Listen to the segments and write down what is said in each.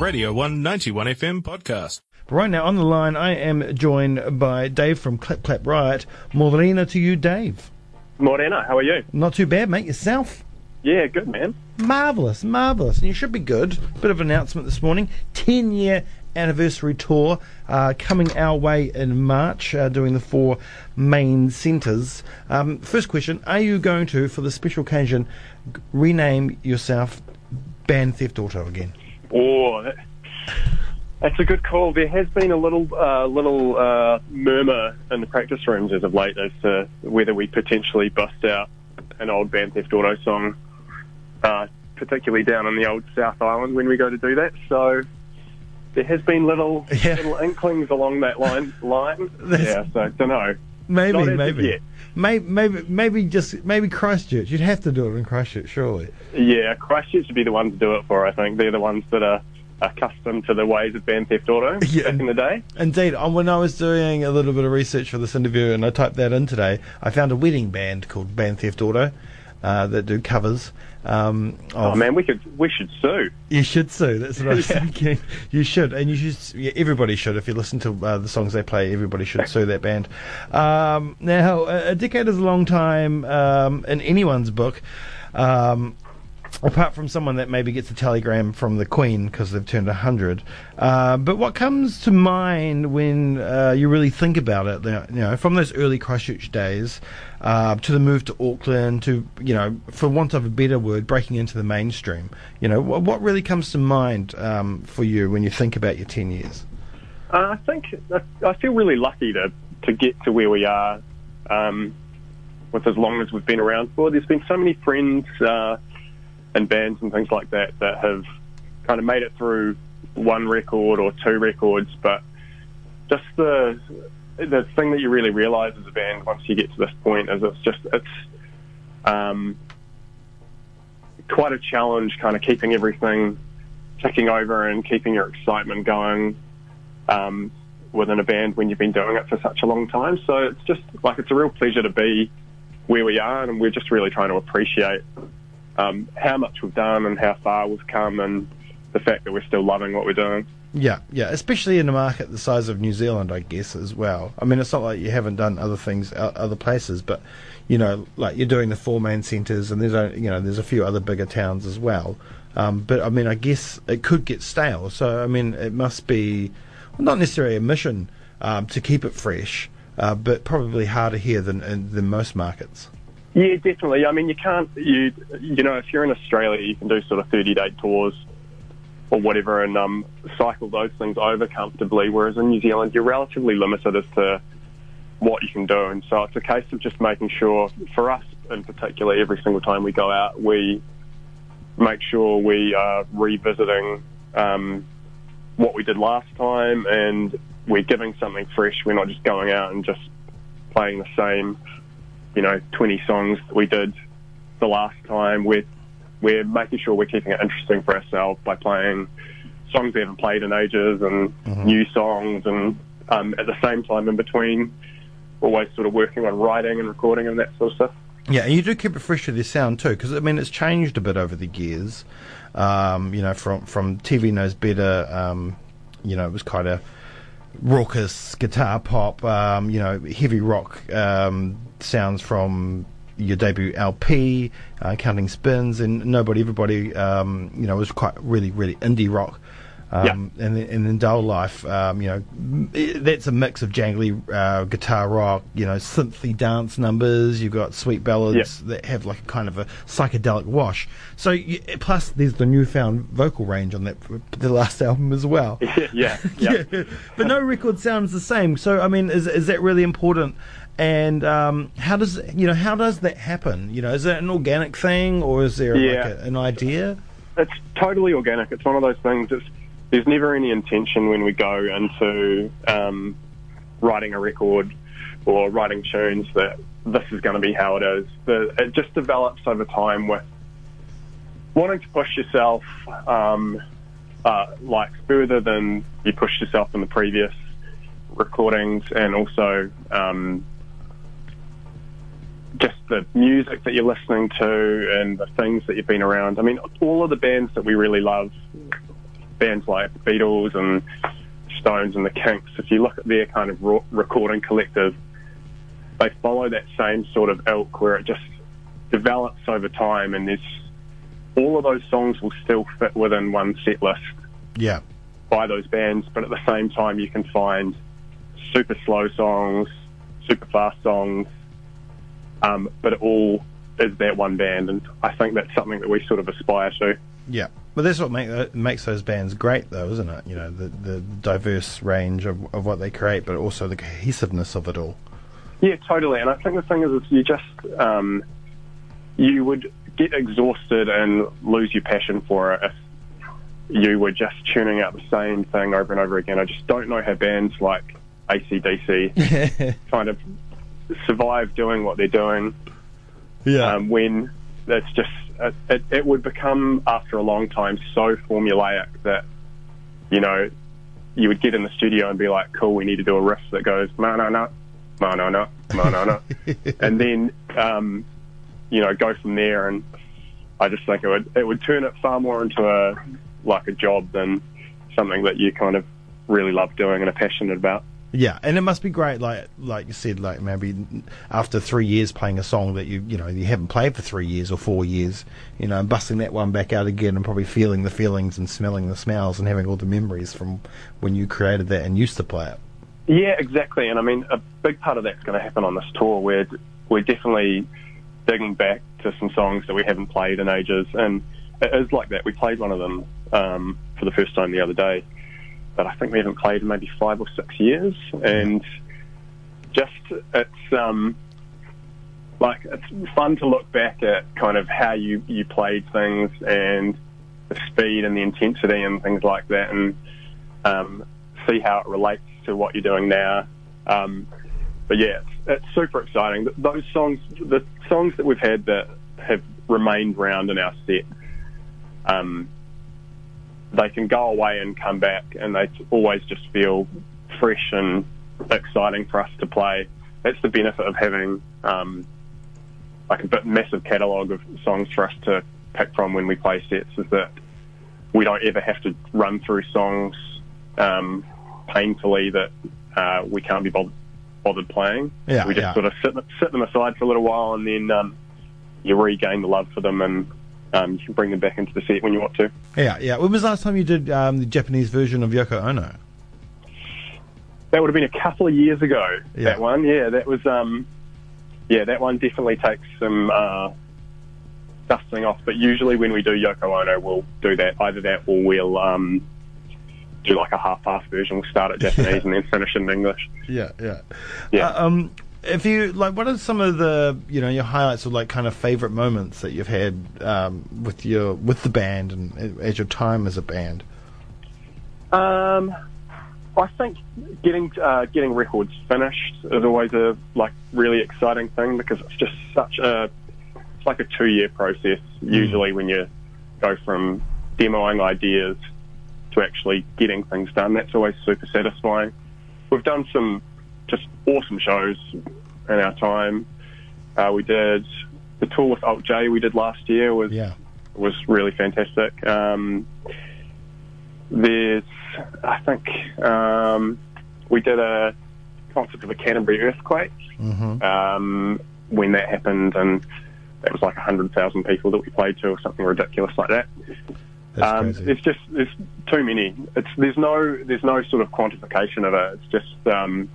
Radio 191 FM podcast. Right now on the line, I am joined by Dave from Clap Clap Riot. Morena to you, Dave. Morena, how are you? Not too bad, mate. Yourself? Yeah, good, man. Marvellous, marvellous. And you should be good. Bit of announcement this morning. 10 year anniversary tour uh, coming our way in March, uh, doing the four main centres. Um, first question Are you going to, for the special occasion, g- rename yourself Band Theft Auto again? Oh, that, that's a good call. There has been a little uh, little uh, murmur in the practice rooms as of late as to whether we potentially bust out an old Band Theft Auto song, uh, particularly down on the old South Island when we go to do that. So there has been little Yeah. little inklings along that line. line. Yeah, so don't know. Maybe, maybe. Maybe, maybe, maybe just maybe Christchurch. You'd have to do it in Christchurch, surely. Yeah, Christchurch should be the ones to do it for. I think they're the ones that are accustomed to the ways of Band Theft Auto Yeah. back in the day. Indeed, um, when I was doing a little bit of research for this interview and I typed that in today, I found a wedding band called Band Theft Auto uh, that do covers. Um, Oh man, we could we should sue. You should sue. That's what I was Yeah. thinking. You should, and you should. Yeah, everybody should. If you listen to uh, the songs they play, everybody should sue that band. Um, now, a, a decade is a long time um, in anyone's book. Um, apart from someone that maybe gets a telegram from the Queen because they've turned 100. Uh, but what comes to mind when uh, you really think about it, you know, from those early Christchurch days uh, to the move to Auckland, to, you know, for want of a better word, breaking into the mainstream, you know, what, what really comes to mind um, for you when you think about your 10 years? Uh, I think I- feel really lucky to to get to where we are um, with as long as we've been around for. There's been so many friends uh, and bands and things like that that have kind of made it through one record or two records, but just the the thing that you really realise as a band once you get to this point is it's just it's um, quite a challenge, kind of keeping everything ticking over and keeping your excitement going um, within a band when you've been doing it for such a long time. So it's just like it's a real pleasure to be where we are, and we're just really trying to appreciate um, how much we've done and how far we've come, and the fact that we're still loving what we're doing. Yeah, yeah, especially in a market the size of New Zealand, I guess, as well. I mean, it's not like you haven't done other things other places, but you know, like you're doing the four main centres, and there's a, you know there's a few other bigger towns as well. Um, but I mean, I guess it could get stale. So I mean, it must be well, not necessarily a mission um, to keep it fresh, uh, but probably harder here than than most markets. Yeah, definitely. I mean, you can't you you know if you're in Australia, you can do sort of 30 day tours or whatever and um, cycle those things over comfortably. Whereas in New Zealand, you're relatively limited as to what you can do, and so it's a case of just making sure, for us in particular, every single time we go out, we make sure we are revisiting um, what we did last time, and we're giving something fresh. We're not just going out and just playing the same you know, 20 songs that we did the last time. We're, we're making sure we're keeping it interesting for ourselves by playing songs we haven't played in ages and new songs. And um, at the same time, in between, always sort of working on writing and recording and that sort of stuff. Yeah, and you do keep it fresh with your sound too, because I mean it's changed a bit over the years. Um, you know, from from TV knows better. Um, you know, it was kind of raucous guitar pop. Um, you know, heavy rock um, sounds from your debut LP, uh, Counting Spins, and Nobody Everybody. Um, you know, was quite really really indie rock. Um, and then, and then Dull Life, um, you know, that's a mix of jangly uh, guitar rock, you know, synthy dance numbers. You've got sweet ballads that have like a kind of a psychedelic wash. So you, plus there's the newfound vocal range on that the last album as well. yeah, yeah. Yeah, but no record sounds the same. So I mean, is is that really important? And um, how does you know how does that happen? You know, is that an organic thing or is there Yeah. like a, an idea? It's totally organic. It's one of those things. It's, there's never any intention when we go into um, writing a record or writing tunes that this is going to be how it is. The, it just develops over time with wanting to push yourself um, uh, like further than you pushed yourself in the previous recordings, and also um, just the music that you're listening to and the things that you've been around. I mean, all of the bands that we really love bands like Beatles and Stones and the Kinks, if you look at their kind of recording collective, they follow that same sort of ilk where it just develops over time, and there's all of those songs will still fit within one set list Yeah. by those bands, but at the same time, you can find super slow songs, super fast songs, um, but it all is that one band, and I think that's something that we sort of aspire to. Yeah, but that's what make, uh, makes those bands great, though, isn't it? You know, the the diverse range of, of what they create, but also the cohesiveness of it all. Yeah, totally. And I think the thing is, is you just um, you would get exhausted and lose your passion for it if you were just tuning out the same thing over and over again. I just don't know how bands like ACDC kind of survive doing what they're doing Yeah, um, when it's just uh, it, it, would become, after a long time, so formulaic that, you know, you would get in the studio and be like, cool, we need to do a riff that goes, ma na na, ma na na, ma na na. and then, um, you know, go from there. And I just think it would, it would turn it far more into a, like a job than something that you kind of really love doing and are passionate about yeah, and it must be great, like like you said, like maybe after three years playing a song that you you know you haven't played for three years or four years, you know, busting that one back out again and probably feeling the feelings and smelling the smells and having all the memories from when you created that and used to play it. Yeah, exactly. And I mean, a big part of that's going to happen on this tour. We're we're definitely digging back to some songs that we haven't played in ages, and it is like that. We played one of them um, for the first time the other day, but I think we haven't played in maybe five or six years, and just it's um, like it's fun to look back at kind of how you you played things and the speed and the intensity and things like that, and um, see how it relates to what you're doing now. Um, but yeah, it's, it's super exciting. Th- Those songs, the songs that we've had that have remained round in our set, um, they can go away and come back, and they always just feel fresh and exciting for us to play. That's the benefit of having um, like a bit massive catalogue of songs for us to pick from when we play sets. Is that we don't ever have to run through songs um, painfully that uh, we can't be bothered, bothered playing. Yeah, we just yeah. sort of sit, sit them aside for a little while, and then um, you regain the love for them, and um, you can bring them back into the set when you want to. Yeah, yeah. When was the last time you did um, the Japanese version of Yoko Ono? That would have been a couple of years ago. Yeah. That one, yeah, that was, um, yeah, that one definitely takes some uh, dusting off. But usually when we do Yoko Ono, we'll do that either that or we'll um, do like a half-half version. We'll start at Japanese and then finish in English. Yeah, yeah. Yeah. Uh, um, if you like, what are some of the you know your highlights of like kind of favorite moments that you've had um, with your with the band and uh, as your time as a band? Um, I think getting uh, getting records finished is always a like really exciting thing because it's just such a it's like a two year process usually when you go from demoing ideas to actually getting things done. That's always super satisfying. We've done some just awesome shows in our time. Uh, we did the tour with Alt J we did last year was Yeah, was really fantastic. Um, there's, I think, um, we did a concert of the Canterbury earthquake hmm um, when that happened, and it was like 100,000 people that we played to, or something ridiculous like that. Um, it's just there's too many. It's there's no there's no sort of quantification of it. It's just um,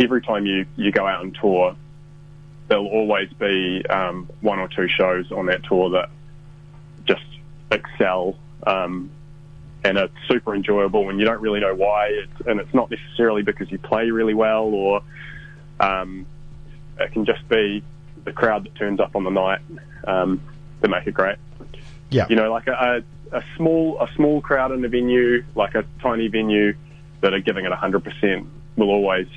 every time you you go out on tour, there'll always be um, one or two shows on that tour that just excel. Um, and it's super enjoyable, and you don't really know why. It's, and it's not necessarily because you play really well, or um, it can just be the crowd that turns up on the night um, that make it great yeah, you know, like a, a, small a small crowd in a venue, like a tiny venue that are giving it hundred percent, will always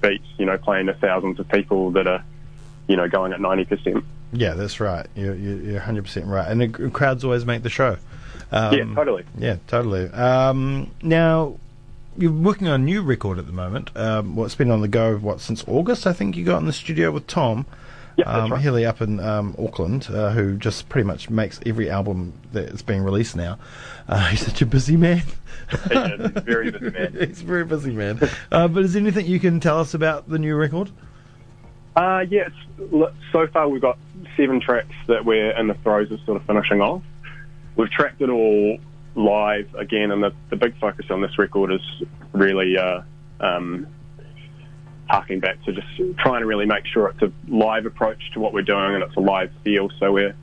beat you know playing to thousands of people that are you know going at ninety percent. yeah. That's right. You're you're you're 100 percent right. And the crowds always make the show. Um, yeah, totally. Yeah, totally. Um, now, you're working on a new record at the moment. Um, well, it's been on the go, what, since August, I think you got in the studio with Tom. Yeah, um, right. Healy up in um, Auckland, uh, who just pretty much makes every album that's being released now. Uh, he's such a busy man. He is. He's a very busy man. he's a very busy man. Uh, but is there anything you can tell us about the new record? Uh, yeah, so far we've got seven tracks that we're in the throes of sort of finishing off. We've tracked it all live again, and the, the big focus on this record is really uh, um, harking back to just trying to really make sure it's a live approach to what we're doing and it's a live feel. So we're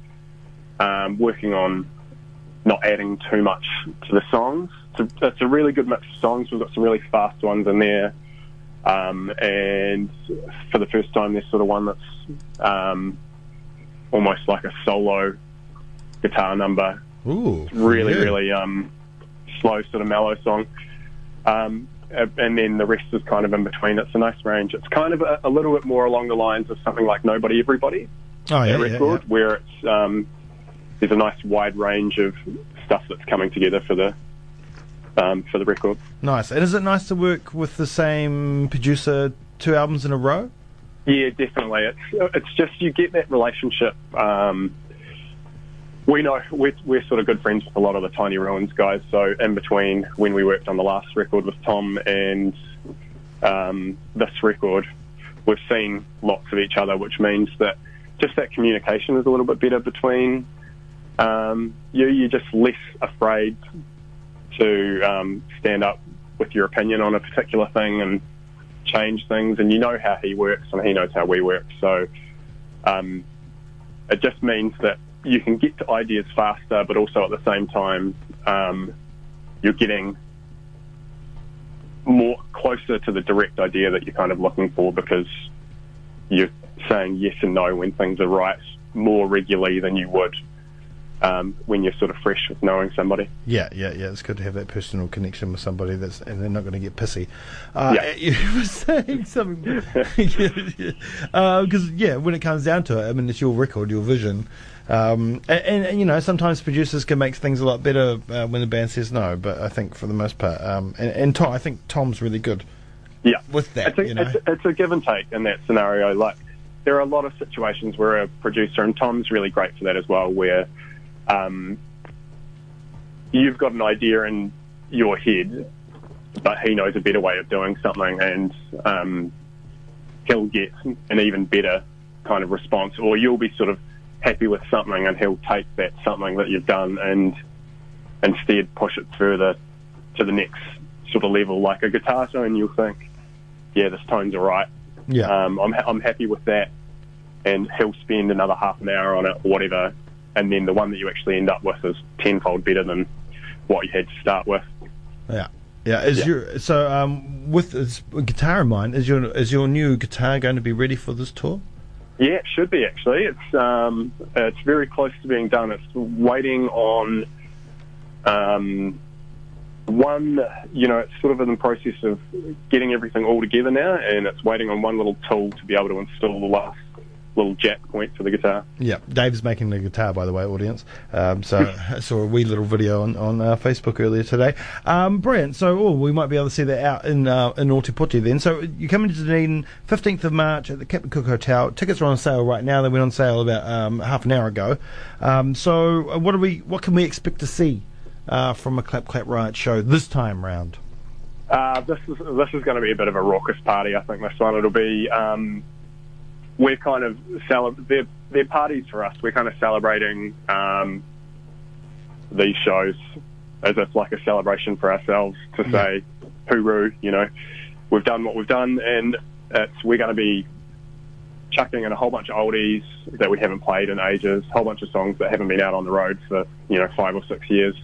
um, working on not adding too much to the songs. It's a, it's a really good mix of songs. We've got some really fast ones in there. Um, and for the first time, there's sort of one that's um, almost like a solo guitar number. Ooh, Really, yeah. really um, slow, sort of mellow song. Uh, and then the rest is kind of in between. It's a nice range. It's kind of a, a little bit more along the lines of something like Nobody Everybody Oh yeah, that yeah, record, yeah. where it's um, there's a nice wide range of stuff that's coming together for the um, for the record. Nice. And is it nice to work with the same producer two albums in a row? Yeah, definitely. It's it's just you get that relationship. Um, we know we're, we're sort of good friends with a lot of the Tiny Ruins guys. So in between when we worked on the last record with Tom and um, this record, we've seen lots of each other, which means that just that communication is a little bit better between um, you. You're just less afraid to um, stand up with your opinion on a particular thing and change things, and you know how he works and he knows how we work. So um, it just means that you can get to ideas faster, but also at the same time um, you're getting more closer to the direct idea that you're kind of looking for because you're saying yes and no when things are right more regularly than you would um, when you're sort of fresh with knowing somebody. Yeah, yeah, yeah. It's good to have that personal connection with somebody that's, and they're not going to get pissy. Uh, Yeah. You were saying something because uh, 'cause, yeah, when it comes down to it, I mean, it's your record, your vision, um, and, and, and, you know, sometimes producers can make things a lot better uh, when the band says no. But I think for the most part, um, and, and Tom, I think Tom's really good Yeah. with that. it's a, you know, it's, it's a give and take in that scenario. Like there are a lot of situations where a producer, and Tom's really great for that as well, where um, you've got an idea in your head, but he knows a better way of doing something, and um, he'll get an even better kind of response, or you'll be sort of happy with something, and he'll take that something that you've done and instead push it further to the next sort of level, like a guitar tone. You'll think, yeah, this tone's all right. yeah, Um, I'm, ha- I'm happy with that. And he'll spend another half an hour on it or whatever. And then the one that you actually end up with is tenfold better than what you had to start with. yeah. Yeah, is Yeah. your so um, with this guitar in mind, is your is your new guitar going to be ready for this tour? Yeah, it should be actually. It's um, it's very close to being done. It's waiting on um, one. You know, it's sort of in the process of getting everything all together now, and it's waiting on one little tool to be able to install the last little jack point for the guitar. Yeah, Dave's making the guitar, by the way, audience. Um, so I saw a wee little video on, on uh, Facebook earlier today. Um, brilliant. So oh, we might be able to see that out in uh, in Ōtepoti then. So you come into Dunedin 15th of March at the Captain Cook Hotel. Tickets are on sale right now. They went on sale about um, half an hour ago. Um, so uh, what do we what can we expect to see uh, from a Clap Clap Riot show this time round? Uh, this is this is going to be a bit of a raucous party. I think this one it'll be. Um, we're kind of cele- they're they're parties for us. We're kind of celebrating um, these shows as if like a celebration for ourselves to say, hooroo, you know, we've done what we've done, and it's we're going to be chucking in a whole bunch of oldies that we haven't played in ages, a whole bunch of songs that haven't been out on the road for you know five or six years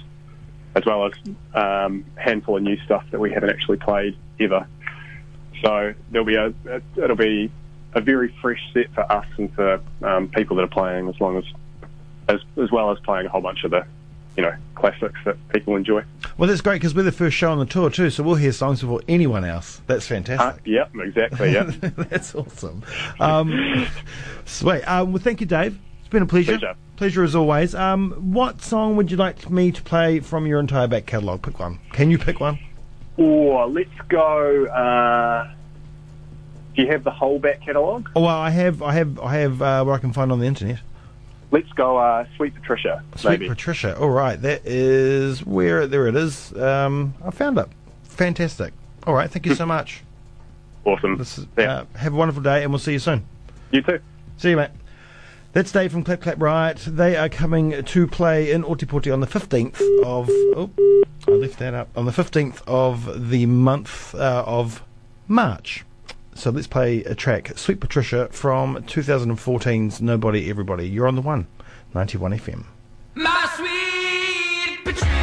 as well as um, a handful of new stuff that we haven't actually played ever. So there'll be a it'll be a very fresh set for us and for um, people that are playing, as long as as as well as playing a whole bunch of the you know classics that people enjoy. Well, that's great because we're the first show on the tour too, so we'll hear songs before anyone else. That's Uh, fantastic. yep, exactly. Yeah, That's awesome. Um, sweet. Um, well, thank you, Dave. It's been a pleasure. Pleasure. Pleasure as always. Um, what song would you like me to play from your entire back catalogue? Pick one. Can you pick one? or let's go. Uh, Do you have the whole back catalogue? Oh, well, I have, I have, I have uh, what I can find on the internet. Let's go, uh, Sweet Patricia. Sweet maybe. Patricia. All right, that is where there it is. Um, I found it. Fantastic. All right, thank you so much. awesome. This is, yeah. uh, have a wonderful day, and we'll see you soon. you too. See you, mate. That's Dave from Clap Clap Riot. They are coming to play in Ōtepoti on the 15th of. Oh, I left that up. On the 15th of the month uh, of March. So let's play a track, Sweet Patricia from 2014's Nobody Everybody. You're on the one, 91 FM. My sweet Patricia,